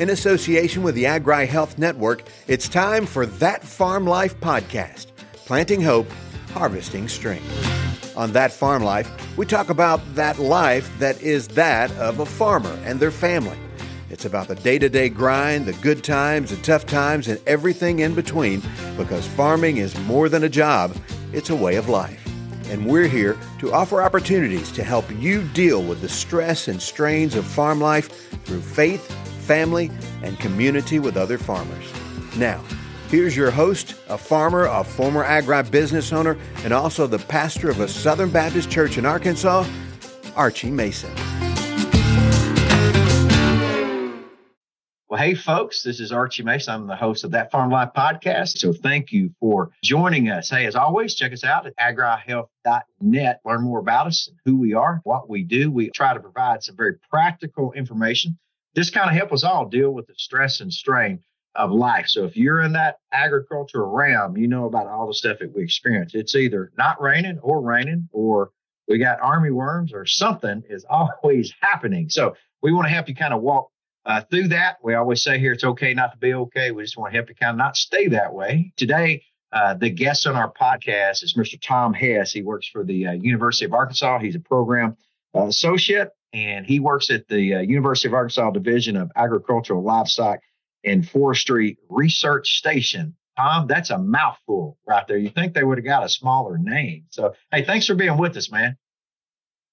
In association with the Agri Health Network, it's time for That Farm Life podcast planting hope, harvesting strength. On That Farm Life, we talk about that life that is that of a farmer and their family. It's about the day to day grind, the good times, the tough times, and everything in between because farming is more than a job, it's a way of life. And we're here to offer opportunities to help you deal with the stress and strains of farm life through faith, family, and community with other farmers. Now, here's your host, a farmer, a former agribusiness owner, and also the pastor of a Southern Baptist church in Arkansas, Archie Mason. Well, hey, folks, this is Archie Mason. I'm the host of That Farm Life podcast. So thank you for joining us. Hey, as always, check us out at agrihealth.net. Learn more about us, who we are, what we do. We try to provide some very practical information. This kind of help us all deal with the stress and strain of life. So if you're in that agricultural realm, you know about all the stuff that we experience. It's either not raining or raining, or we got army worms, or something is always happening. So we want to help you kind of walk uh, through that, we always say here it's okay not to be okay. We just want to help you kind of not stay that way. Today, uh, the guest on our podcast is Mr. Tom Hess. He works for the uh, University of Arkansas. He's a program uh, associate, and he works at the uh, University of Arkansas Division of Agricultural Livestock and Forestry Research Station. Tom, that's a mouthful right there. You think they would have got a smaller name. So, hey, thanks for being with us, man.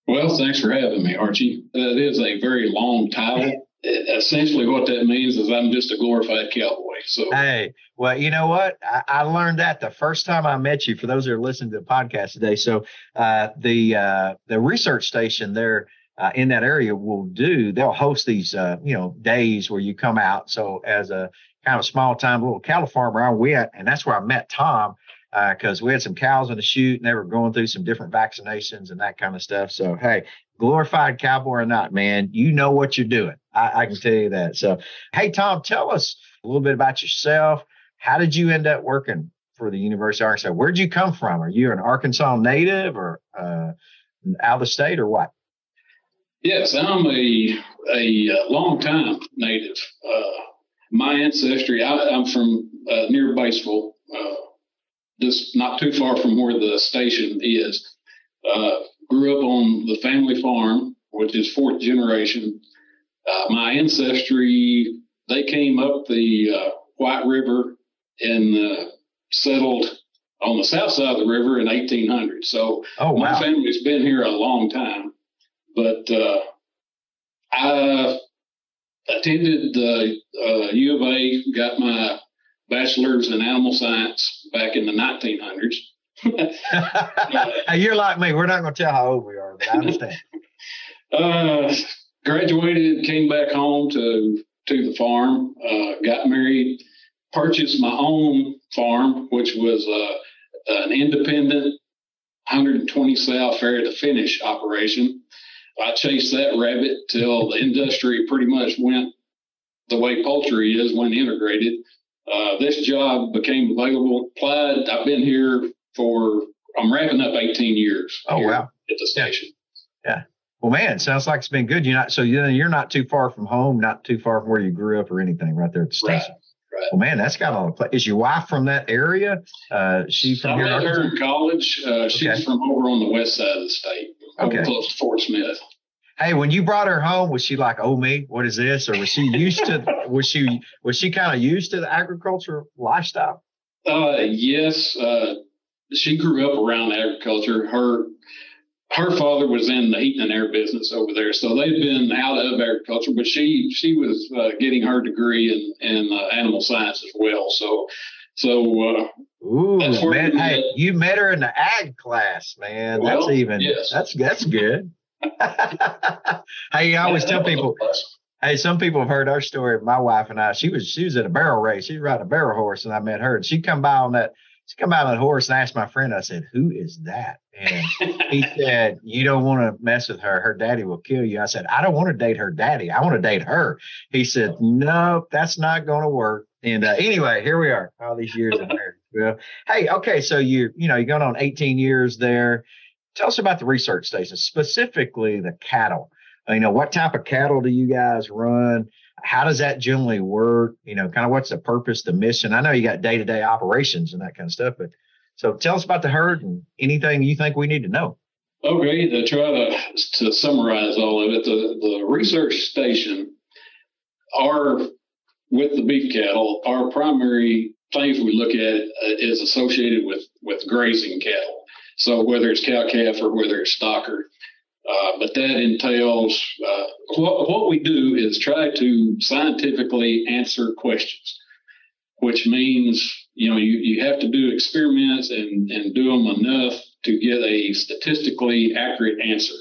Well, thanks for having me, Archie. That is a very long title essentially what that means is I'm just a glorified cowboy. So hey, well, you know what? I, I, learned that the first time I met you. For those that are listening to the podcast today, so uh, the uh, the research station there. Uh, in that area will do they'll host these uh, you know days where you come out so as a kind of small time little cattle farmer i went and that's where i met tom because uh, we had some cows in the chute and they were going through some different vaccinations and that kind of stuff. So, hey, glorified cowboy or not, man, you know what you're doing. I, I can tell you that. So, hey, Tom, tell us a little bit about yourself. How did you end up working for the University of Arkansas? Where'd you come from? Are you an Arkansas native or uh, out of the state or what? Yes, I'm a a uh, long time native. Uh, my ancestry, I, am from uh, near Batesville, uh, just not too far from where the station is. Uh, grew up on the family farm, which is fourth generation. Uh, my ancestry, they came up the uh, White River and uh, settled on the south side of the river in 1800. So oh, wow. my family's been here a long time. But uh, I attended the U of A, got my bachelor's in animal science back in the 1900s. hey, you're like me. We're not going to tell how old we are, but I understand. uh, graduated, came back home to to the farm, uh, got married, purchased my own farm, which was uh, an independent 120 sow farrow to finish operation. I chased that rabbit till the industry pretty much went the way poultry is when integrated. Uh, this job became available. Applied. I've been here for. I'm wrapping up 18 years. Oh wow! At the station. Yeah. yeah. Well, man, sounds like it's been good. You're not so you're not too far from home, not too far from where you grew up or anything, right there at the station. Right. Right. Well, man, that's got all of play. Is your wife from that area? Uh, she from I here? met her in college. Uh, she's okay. from over on the west side of the state, okay. close to Fort Smith. Hey, when you brought her home, was she like, "Oh me, what is this?" Or was she used to? was she was she kind of used to the agriculture lifestyle? Uh, yes. Uh, she grew up around agriculture. Her her father was in the heating and air business over there, so they'd been out of agriculture. But she she was uh, getting her degree in in uh, animal science as well. So so uh, Ooh, man, hey, you met her in the ag class, man. Well, that's even yes. that's that's good. hey, I always tell people. Hey, some people have heard our story. My wife and I, she was she was at a barrel race. She was riding a barrel horse, and I met her. And she come by on that. She come by on that horse and asked my friend. I said, "Who is that?" And he said, "You don't want to mess with her. Her daddy will kill you." I said, "I don't want to date her daddy. I want to date her." He said, "No, that's not going to work." And uh, anyway, here we are, all these years of marriage. Well, hey, okay, so you you know you're going on 18 years there. Tell us about the research station, specifically the cattle. You know, what type of cattle do you guys run? How does that generally work? You know, kind of what's the purpose, the mission? I know you got day to day operations and that kind of stuff, but so tell us about the herd and anything you think we need to know. Okay, to try to to summarize all of it, the the research station are with the beef cattle. Our primary things we look at uh, is associated with with grazing cattle. So whether it's cow calf or whether it's stocker, uh, but that entails uh, what, what we do is try to scientifically answer questions, which means you know you, you have to do experiments and, and do them enough to get a statistically accurate answer.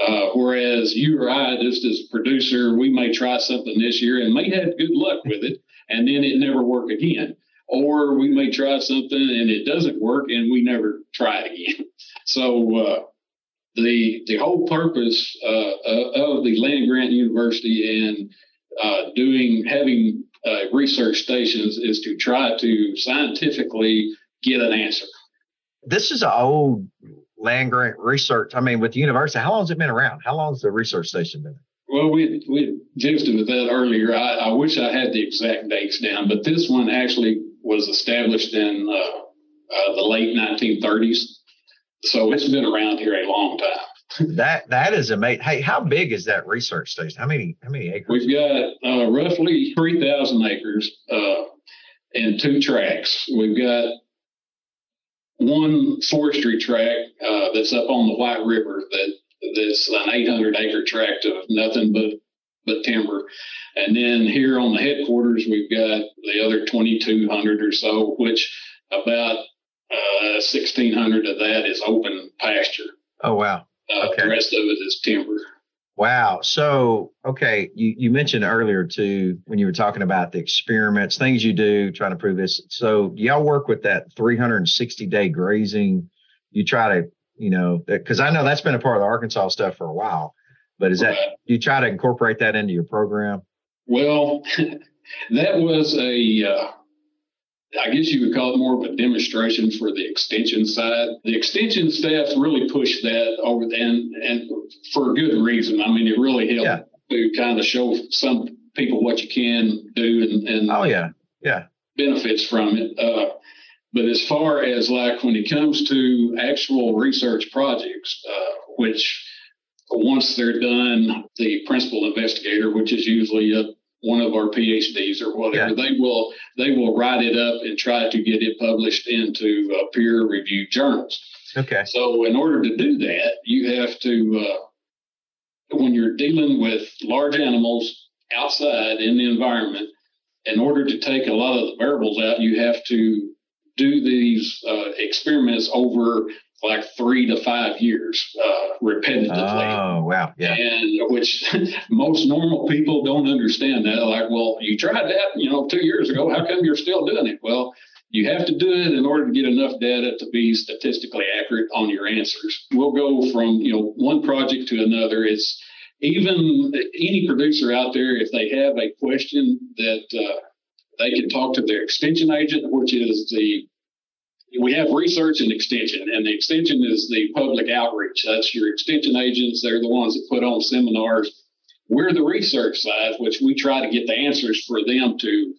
Uh, whereas you or I, just as producer, we may try something this year and may have good luck with it, and then it never work again. Or we may try something and it doesn't work, and we never try it again. So uh, the the whole purpose uh, of the land grant university and uh, doing having uh, research stations is to try to scientifically get an answer. This is an old land grant research. I mean, with the university, how long has it been around? How long has the research station been? Well, we we visited with that earlier. I, I, wish I had the exact dates down, but this one actually was established in uh, uh, the late 1930s. So it's been around here a long time. that that is amazing. Hey, how big is that research station? How many how many acres? We've got uh, roughly three thousand acres uh, and two tracks. We've got one forestry tract uh, that's up on the White River that that's an 800 acre tract of nothing but but timber. And then here on the headquarters, we've got the other 2,200 or so, which about uh, 1,600 of that is open pasture. Oh, wow. Uh, okay. The rest of it is timber. Wow. So, okay, you, you mentioned earlier too, when you were talking about the experiments, things you do trying to prove this. So, y'all work with that 360 day grazing. You try to, you know, because I know that's been a part of the Arkansas stuff for a while, but is that, you try to incorporate that into your program? Well, that was a, uh, I guess you would call it more of a demonstration for the extension side. The extension staff really pushed that over and and for a good reason. I mean, it really helped yeah. to kind of show some people what you can do and, and oh yeah, yeah, benefits from it. Uh, but as far as like when it comes to actual research projects, uh, which once they're done, the principal investigator, which is usually a one of our PhDs or whatever, yeah. they will they will write it up and try to get it published into uh, peer reviewed journals. Okay. So in order to do that, you have to uh, when you're dealing with large animals outside in the environment, in order to take a lot of the variables out, you have to do these uh, experiments over like three to five years uh, repetitively. Oh, wow. Yeah. And which most normal people don't understand that. Like, well, you tried that, you know, two years ago. How come you're still doing it? Well, you have to do it in order to get enough data to be statistically accurate on your answers. We'll go from, you know, one project to another. It's even any producer out there, if they have a question that uh, they can talk to their extension agent, which is the we have research and extension, and the extension is the public outreach. That's your extension agents. They're the ones that put on seminars. We're the research side, which we try to get the answers for them to.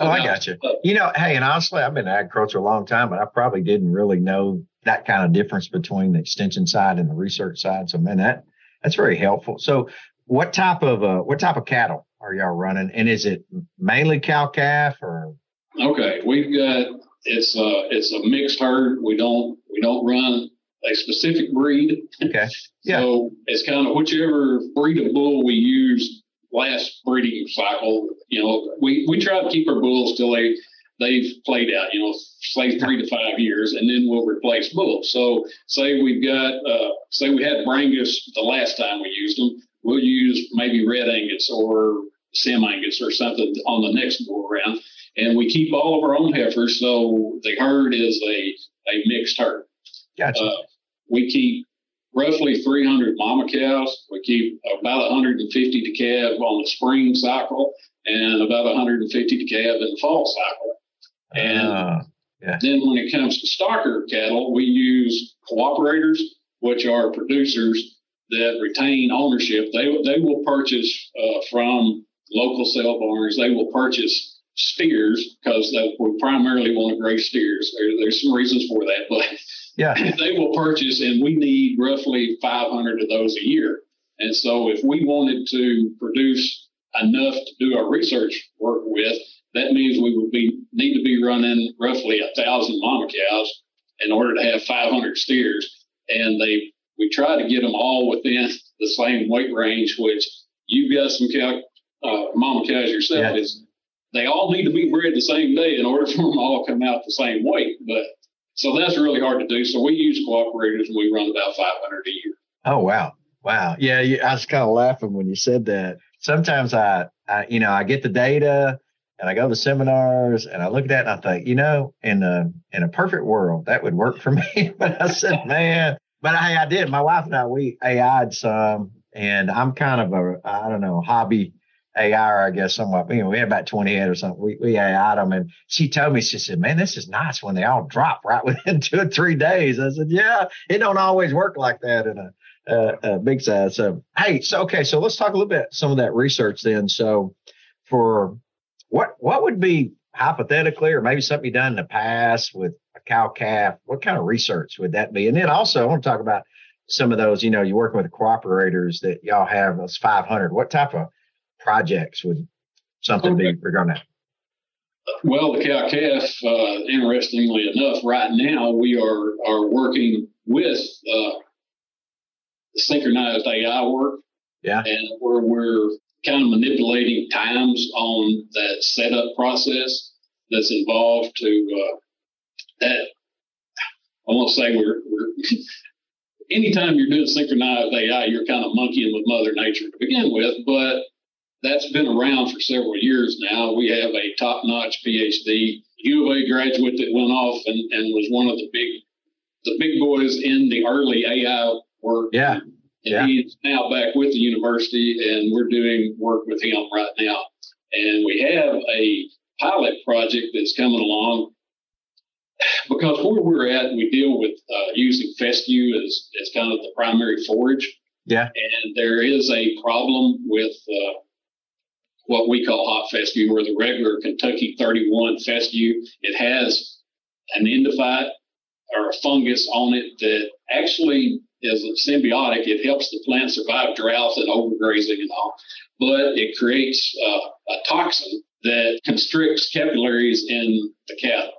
Oh, I got you. You know, hey, and honestly, I've been in agriculture a long time, but I probably didn't really know that kind of difference between the extension side and the research side. So, man, that that's very helpful. So, what type of uh, what type of cattle are y'all running, and is it mainly cow calf or? Okay, we've got it's a it's a mixed herd. We don't we don't run a specific breed. Okay. Yeah. So it's kind of whichever breed of bull we use last breeding cycle. You know, we we try to keep our bulls till they they've played out. You know, say three to five years, and then we'll replace bulls. So say we've got uh, say we had Brangus the last time we used them. We'll use maybe Red Angus or Sim Angus or something on the next go around and we keep all of our own heifers. So the herd is a, a mixed herd. Gotcha. Uh, we keep roughly 300 mama cows. We keep about 150 to calve on the spring cycle and about 150 to calve in the fall cycle. And uh, yeah. then when it comes to stocker cattle, we use cooperators, which are producers that retain ownership. They, they will purchase uh, from local sale barns. They will purchase steers because they we primarily want to graze steers. There, there's some reasons for that, but yeah, they will purchase, and we need roughly 500 of those a year. And so, if we wanted to produce enough to do our research work with, that means we would be need to be running roughly a thousand mama cows in order to have 500 steers. And they we try to get them all within the same weight range, which you've got some cow, uh, mama cows yourself. Yeah. Is they all need to be bred the same day in order for them all to come out the same weight. But so that's really hard to do. So we use cooperators and we run about 500 a year. Oh wow, wow, yeah. I was kind of laughing when you said that. Sometimes I, I, you know, I get the data and I go to seminars and I look at that and I think, you know, in a in a perfect world that would work for me. but I said, man, but hey, I did. My wife and I we AI'd some, and I'm kind of a I don't know hobby AI, I guess somewhat. You know, we had about 20 head or something. We we AI'd them, and she told me she said, "Man, this is nice when they all drop right within two or three days." I said, "Yeah, it don't always work like that in a." a big size. So, hey, so okay, so let's talk a little bit some of that research then. So, for what what would be hypothetically, or maybe something you done in the past with a cow calf? What kind of research would that be? And then also, I want to talk about some of those. You know, you're working with the cooperators that y'all have those 500. What type of projects would something okay. be regarding that? Well, the cow calf. Uh, interestingly enough, right now we are are working with uh, synchronized AI work. Yeah, and where we're kind of manipulating times on that setup process that's involved to uh, that. I won't say we're, we're anytime you're doing synchronized AI, you're kind of monkeying with Mother Nature to begin with, but that's been around for several years now. We have a top notch PhD U of A graduate that went off and, and was one of the big the big boys in the early AI work. Yeah. And yeah. he's now back with the university, and we're doing work with him right now. And we have a pilot project that's coming along because where we're at, we deal with uh, using fescue as, as kind of the primary forage. Yeah. And there is a problem with uh, what we call hot fescue, or the regular Kentucky 31 fescue. It has an endophyte or a fungus on it that actually is a symbiotic. It helps the plant survive droughts and overgrazing and all, but it creates uh, a toxin that constricts capillaries in the cattle,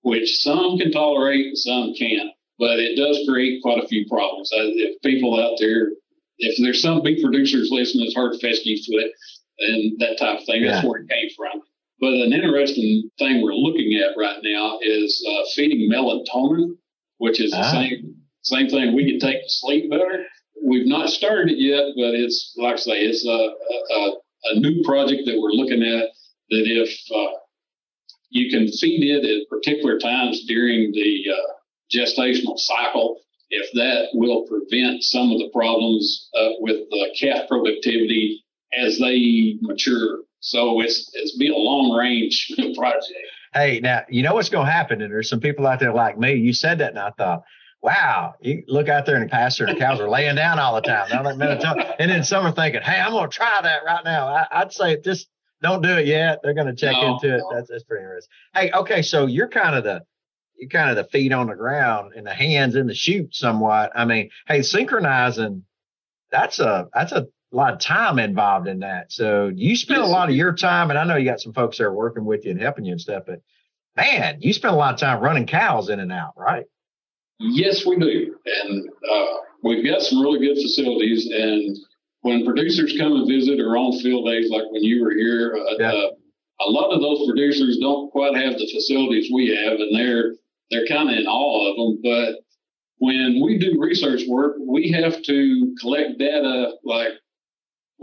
which some can tolerate and some can't. But it does create quite a few problems. If people out there, if there's some beef producers listening that's heard fescue foot and that type of thing, yeah. that's where it came from. But an interesting thing we're looking at right now is uh, feeding melatonin, which is ah. the same same thing, we can take to sleep better. We've not started it yet, but it's like I say, it's a, a, a new project that we're looking at. That if uh, you can feed it at particular times during the uh, gestational cycle, if that will prevent some of the problems uh, with the calf productivity as they mature. So it's it's be a long range project. Hey, now you know what's going to happen, and there's some people out there like me. You said that, and I thought, wow, you look out there in the pasture and the cows are laying down all the time. and then some are thinking, hey, I'm going to try that right now. I, would say just don't do it yet. They're going to check no, into it. That's, that's pretty interesting. Hey, okay, so you're kind of the you're kind of the feet on the ground and the hands in the chute somewhat. I mean, hey, synchronizing that's a that's a lot of time involved in that. So you spend a lot of your time, and I know you got some folks there working with you and helping you and stuff, but man, you spend a lot of time running cows in and out, right? Yes, we do. And uh, we've got some really good facilities. And when producers come and visit or on field days, like when you were here, uh, yeah. uh, a lot of those producers don't quite have the facilities we have, and they're they're kind of in awe of them. But when we do research work, we have to collect data like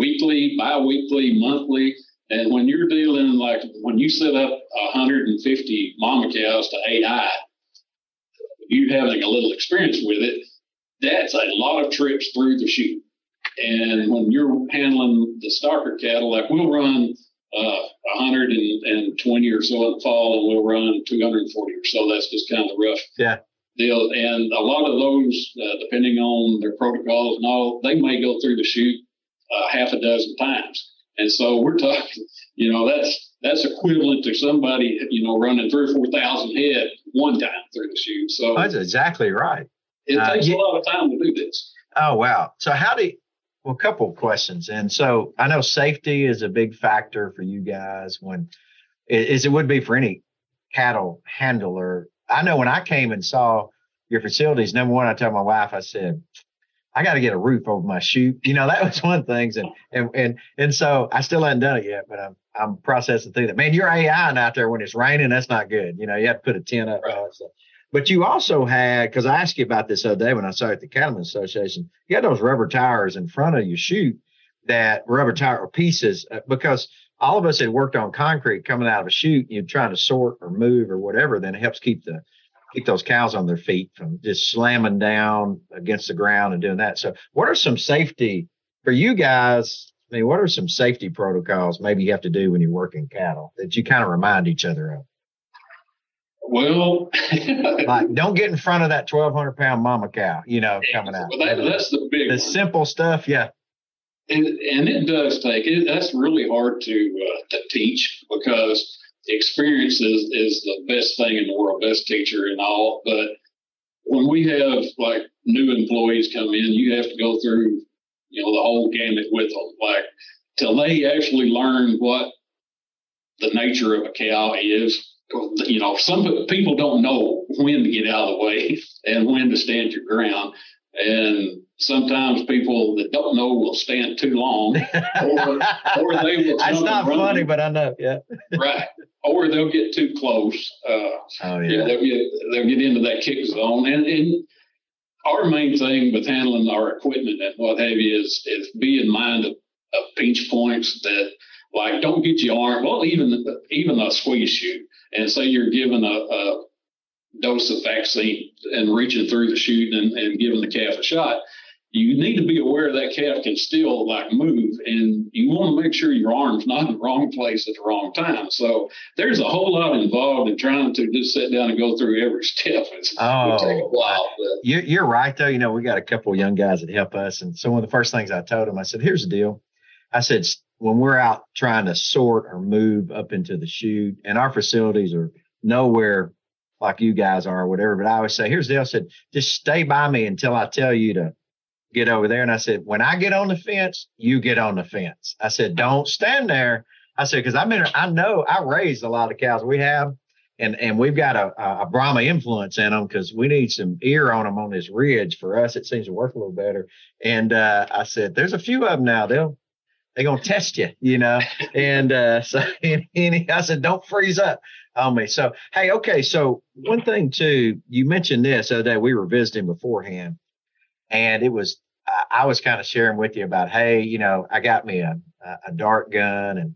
weekly, biweekly, monthly. And when you're dealing like when you set up 150 mama cows to AI, you having a little experience with it, that's a lot of trips through the chute. And when you're handling the stocker cattle, like we'll run uh, 120 or so in the fall, and we'll run 240 or so. That's just kind of the rough yeah. deal. And a lot of those, uh, depending on their protocols and all, they may go through the chute uh, half a dozen times. And so we're talking, you know, that's that's equivalent to somebody, you know, running three or four thousand head one time through the chute. So that's exactly right. It uh, takes yeah. a lot of time to do this. Oh wow! So how do you, well, a couple of questions. And so I know safety is a big factor for you guys When is it would be for any cattle handler. I know when I came and saw your facilities, number one, I told my wife, I said, I got to get a roof over my chute. You know, that was one thing. And, and, and, and so I still haven't done it yet, but I'm, I'm processing through that. Man, you're AI out there when it's raining. That's not good. You know, you have to put a tent up. Right. But you also had, because I asked you about this other day when I saw you at the Cattlemen Association, you had those rubber tires in front of your chute that rubber tire pieces, uh, because all of us had worked on concrete coming out of a chute, you're trying to sort or move or whatever, then it helps keep the keep those cows on their feet from just slamming down against the ground and doing that. So what are some safety for you guys? I mean, what are some safety protocols maybe you have to do when you're working cattle that you kind of remind each other of? Well, like don't get in front of that twelve hundred pound mama cow, you know, coming out. Well, that, that's the big, the one. simple stuff, yeah. And and it does take it. That's really hard to uh, to teach because experience is is the best thing in the world, best teacher and all. But when we have like new employees come in, you have to go through, you know, the whole gamut with them, like till they actually learn what the nature of a cow is you know, some people don't know when to get out of the way and when to stand your ground. And sometimes people that don't know will stand too long, or, or they will. That's not funny, but I know. Yeah. right. Or they'll get too close. Uh, oh yeah. yeah. They'll get they'll get into that kick zone, and and our main thing with handling our equipment and what have you is is be in mind of, of pinch points that like don't get your arm. Well, even even a squeeze chute and say you're given a, a dose of vaccine and reaching through the chute and, and giving the calf a shot, you need to be aware that calf can still like move and you want to make sure your arm's not in the wrong place at the wrong time. So there's a whole lot involved in trying to just sit down and go through every step. It's, oh, take a while. You're, you're right though. You know, we got a couple of young guys that help us. And so one of the first things I told them, I said, here's the deal. I said, when we're out trying to sort or move up into the chute, and our facilities are nowhere like you guys are or whatever, but I always say, here's the deal. I said, just stay by me until I tell you to get over there. And I said, when I get on the fence, you get on the fence. I said, don't stand there. I said, because I mean, I know I raised a lot of cows. We have, and and we've got a, a Brahma influence in them because we need some ear on them on this ridge. For us, it seems to work a little better. And uh, I said, there's a few of them now. They'll they're gonna test you, you know. And uh, so and, and I said, don't freeze up on me. So hey, okay. So one thing too, you mentioned this the other day. We were visiting beforehand, and it was I was kind of sharing with you about, hey, you know, I got me a a dart gun, and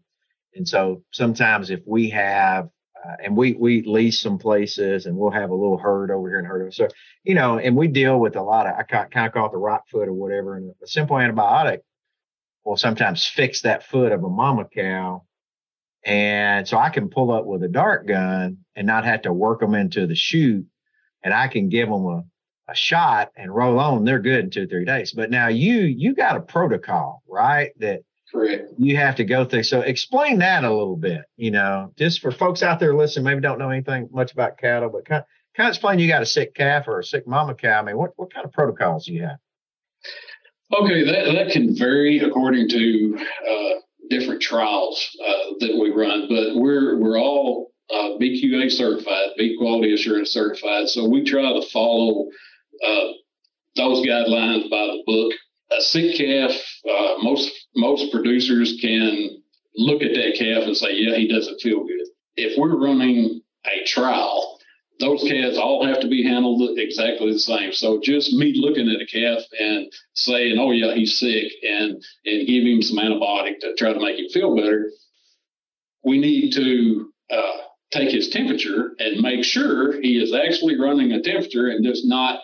and so sometimes if we have uh, and we we lease some places and we'll have a little herd over here in herd over. so you know and we deal with a lot of i kind of call it the rock foot or whatever and a simple antibiotic will sometimes fix that foot of a mama cow. And so I can pull up with a dart gun and not have to work them into the chute. And I can give them a, a shot and roll on. They're good in two, three days. But now you, you got a protocol, right? That Correct. you have to go through. So explain that a little bit, you know, just for folks out there listening, maybe don't know anything much about cattle, but kind of, kind of explain you got a sick calf or a sick mama cow. I mean, what, what kind of protocols do you have? Okay, that, that can vary according to uh, different trials uh, that we run, but we're we're all uh, BQA certified, beef quality assurance certified. So we try to follow uh, those guidelines by the book. A sick calf, uh, most most producers can look at that calf and say, yeah, he doesn't feel good. If we're running a trial, those calves all have to be handled exactly the same. So just me looking at a calf and saying, "Oh yeah, he's sick," and and give him some antibiotic to try to make him feel better, we need to uh, take his temperature and make sure he is actually running a temperature and does not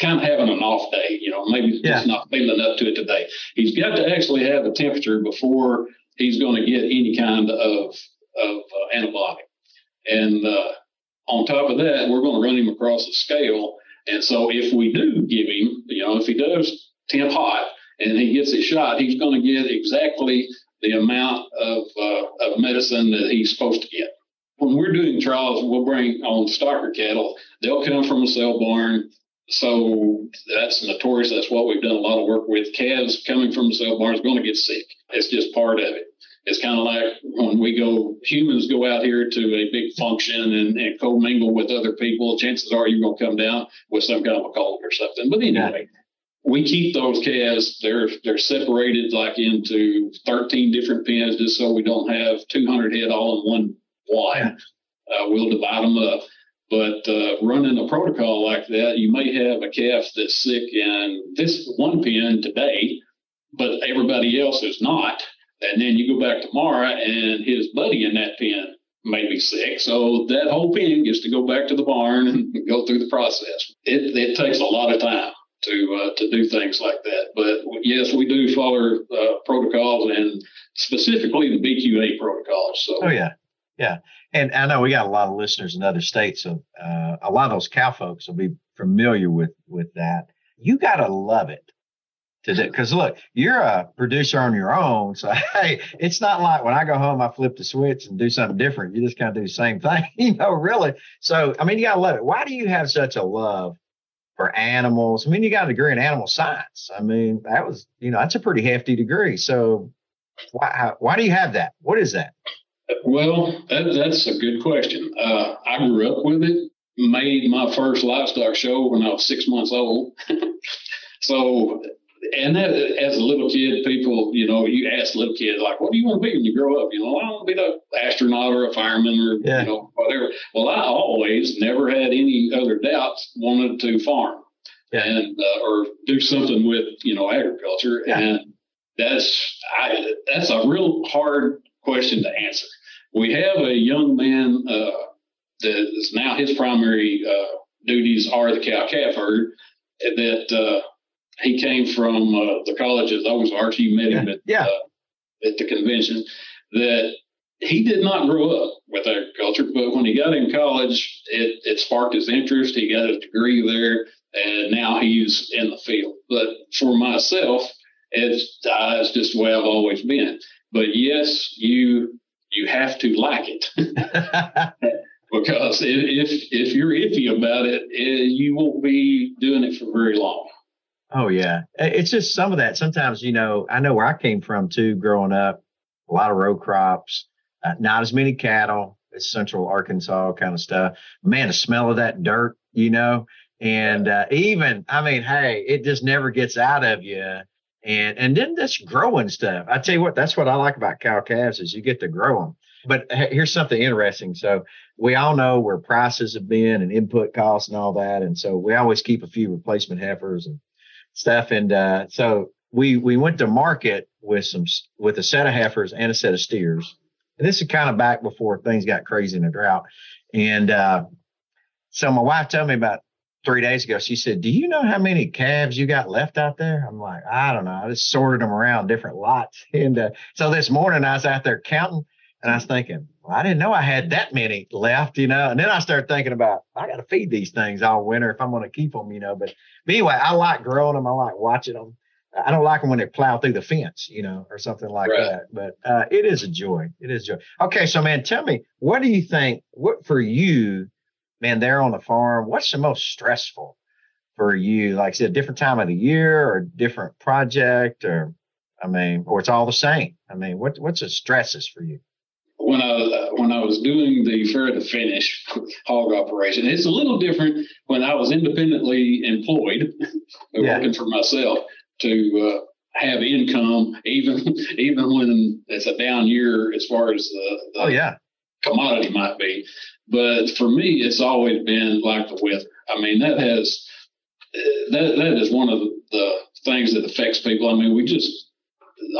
kind of having an off day. You know, maybe yeah. just not feeling up to it today. He's got to actually have a temperature before he's going to get any kind of of uh, antibiotic. And uh, on top of that, we're going to run him across the scale. And so if we do give him, you know, if he does temp hot and he gets his shot, he's going to get exactly the amount of, uh, of medicine that he's supposed to get. When we're doing trials, we'll bring on stocker cattle. They'll come from a sale barn. So that's notorious. That's what we've done a lot of work with. Calves coming from a sale barn is going to get sick. It's just part of it. It's kind of like when we go, humans go out here to a big function and, and co-mingle with other people. Chances are you're going to come down with some kind of a cold or something. But anyway, we keep those calves. They're they're separated like into 13 different pens, just so we don't have 200 head all in one wad. Uh, we'll divide them up. But uh, running a protocol like that, you may have a calf that's sick in this one pen today, but everybody else is not. And then you go back tomorrow and his buddy in that pen may be sick. So that whole pen gets to go back to the barn and go through the process. It, it takes a lot of time to uh, to do things like that. But yes, we do follow uh, protocols and specifically the BQA protocols. So. Oh yeah, yeah. And I know we got a lot of listeners in other states, so uh, a lot of those cow folks will be familiar with with that. You got to love it to do because look, you're a producer on your own. So hey, it's not like when I go home, I flip the switch and do something different. You just kind of do the same thing, you know, really. So I mean, you gotta love it. Why do you have such a love for animals? I mean, you got a degree in animal science. I mean, that was, you know, that's a pretty hefty degree. So why how, why do you have that? What is that? Well, that, that's a good question. Uh, I grew up with it. Made my first livestock show when I was six months old. so and that, as a little kid, people, you know, you ask little kids, like, what do you want to be when you grow up? You know, I want to be an astronaut or a fireman or, yeah. you know, whatever. Well, I always never had any other doubts, wanted to farm yeah. and, uh, or do something with, you know, agriculture. Yeah. And that's, I, that's a real hard question to answer. We have a young man, uh, that is now his primary, uh, duties are the cow calf herd that, uh, he came from uh, the college of Ozarks. You met him at, yeah. uh, at the convention. That he did not grow up with agriculture, but when he got in college, it, it sparked his interest. He got his degree there, and now he's in the field. But for myself, it's, uh, it's just the way I've always been. But yes, you you have to like it. because if if you're iffy about it, it, you won't be doing it for very long. Oh yeah, it's just some of that. Sometimes you know, I know where I came from too, growing up. A lot of row crops, uh, not as many cattle. It's central Arkansas kind of stuff. Man, the smell of that dirt, you know, and uh, even I mean, hey, it just never gets out of you. And and then this growing stuff. I tell you what, that's what I like about cow calves is you get to grow them. But here's something interesting. So we all know where prices have been and input costs and all that, and so we always keep a few replacement heifers and stuff. And uh, so we we went to market with some with a set of heifers and a set of steers. And this is kind of back before things got crazy in the drought. And uh, so my wife told me about three days ago. She said, "Do you know how many calves you got left out there?" I'm like, "I don't know. I just sorted them around different lots." And uh, so this morning I was out there counting, and I was thinking, well, I didn't know I had that many left, you know. And then I started thinking about I got to feed these things all winter if I'm going to keep them, you know. But, but anyway, I like growing them. I like watching them. I don't like them when they plow through the fence, you know, or something like right. that. But uh, it is a joy. It is joy. Okay, so man, tell me, what do you think? What for you, man? There on the farm, what's the most stressful for you? Like, is it a different time of the year or different project, or I mean, or it's all the same? I mean, what what's the stresses for you? when I when I was doing the farrow to finish hog operation. It's a little different when I was independently employed, yeah. working for myself to uh, have income, even even when it's a down year as far as the, the oh yeah commodity might be. But for me, it's always been like the weather. I mean, that has that that is one of the things that affects people. I mean, we just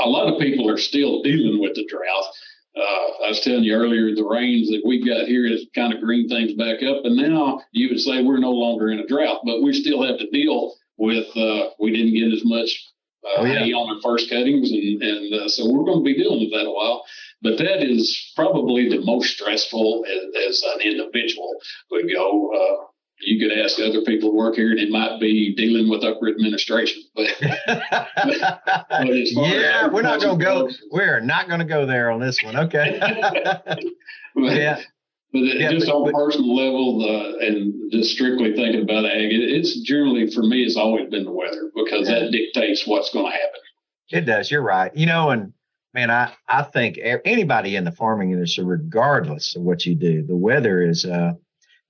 a lot of people are still dealing with the drought uh, I was telling you earlier, the rains that we've got here has kind of green things back up. And now you would say we're no longer in a drought, but we still have to deal with, uh, we didn't get as much uh, oh, yeah. hay on our first cuttings. And, and uh, so we're going to be dealing with that a while. But that is probably the most stressful as, as an individual would go. Uh, you could ask other people who work here, and it might be dealing with upper administration. But, but yeah, we're not going to go. We're not going to go there on this one. Okay. but, yeah. But yeah, just but, on a personal level, uh, and just strictly thinking about ag, it, it's generally for me, it's always been the weather because yeah. that dictates what's going to happen. It does. You're right. You know, and man, I I think anybody in the farming industry, regardless of what you do, the weather is. uh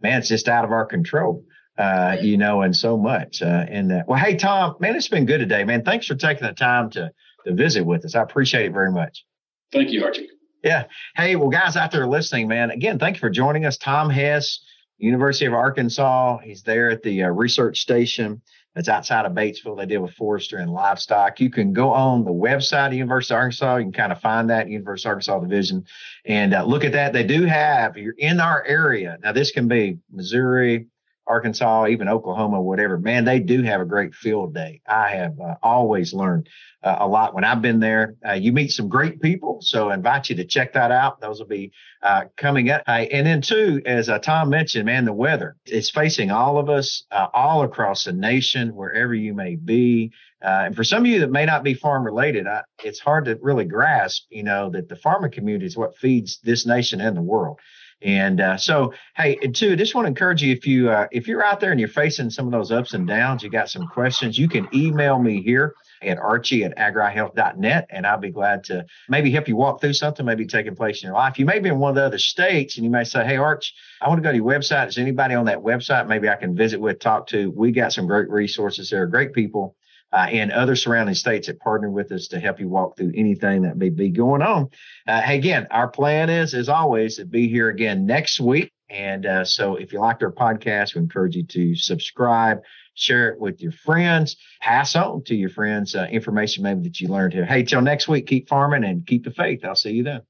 man, it's just out of our control. Uh, you know, and so much. Uh, and that. Well, hey, Tom, man, it's been good today, man. Thanks for taking the time to to visit with us. I appreciate it very much. Thank you, Archie. Yeah. Hey, well, guys out there listening, man, again, thank you for joining us. Tom Hess, University of Arkansas. He's there at the uh, research station that's outside of Batesville. They deal with forestry and livestock. You can go on the website of University of Arkansas. You can kind of find that University of Arkansas division and uh, look at that. They do have, you're in our area. Now, this can be Missouri, Arkansas, even Oklahoma, whatever, man, they do have a great field day. I have uh, always learned uh, a lot when I've been there. Uh, you meet some great people, so I invite you to check that out. Those will be uh, coming up. and then, too, as uh, Tom mentioned, man, the weather is facing all of us uh, all across the nation, wherever you may be. and for some of you that may not be farm related, it's hard to really grasp, you know, that the farming community is what feeds this nation and the world. And uh, so, hey, I just want to encourage you if you uh, if you're out there and you're facing some of those ups and downs, you got some questions, you can email me here at archie at agrihealth.net, and I'll be glad to maybe help you walk through something maybe taking place in your life. You may be in one of the other states, and you may say, "Hey, Arch, I want to go to your website. Is anybody on that website? Maybe I can visit with, talk to. We got some great resources there, great people." Uh, and other surrounding states that partner with us to help you walk through anything that may be going on. Uh, again, our plan is, as always, to be here again next week. And uh, so if you liked our podcast, we encourage you to subscribe, share it with your friends, pass on to your friends uh, information maybe that you learned here. Hey, till next week, keep farming and keep the faith. I'll see you then.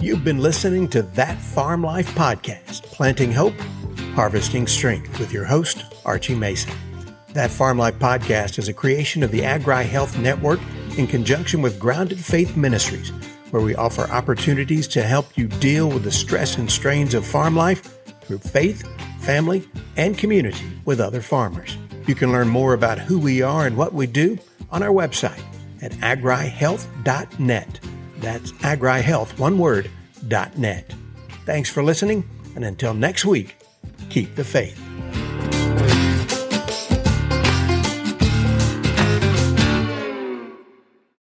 You've been listening to That Farm Life podcast, planting hope Harvesting Strength with your host, Archie Mason. That Farm Life podcast is a creation of the Agri Health Network in conjunction with Grounded Faith Ministries, where we offer opportunities to help you deal with the stress and strains of farm life through faith, family, and community with other farmers. You can learn more about who we are and what we do on our website at agrihealth.net. That's agrihealth, one word, .net. Thanks for listening, and until next week, keep the faith.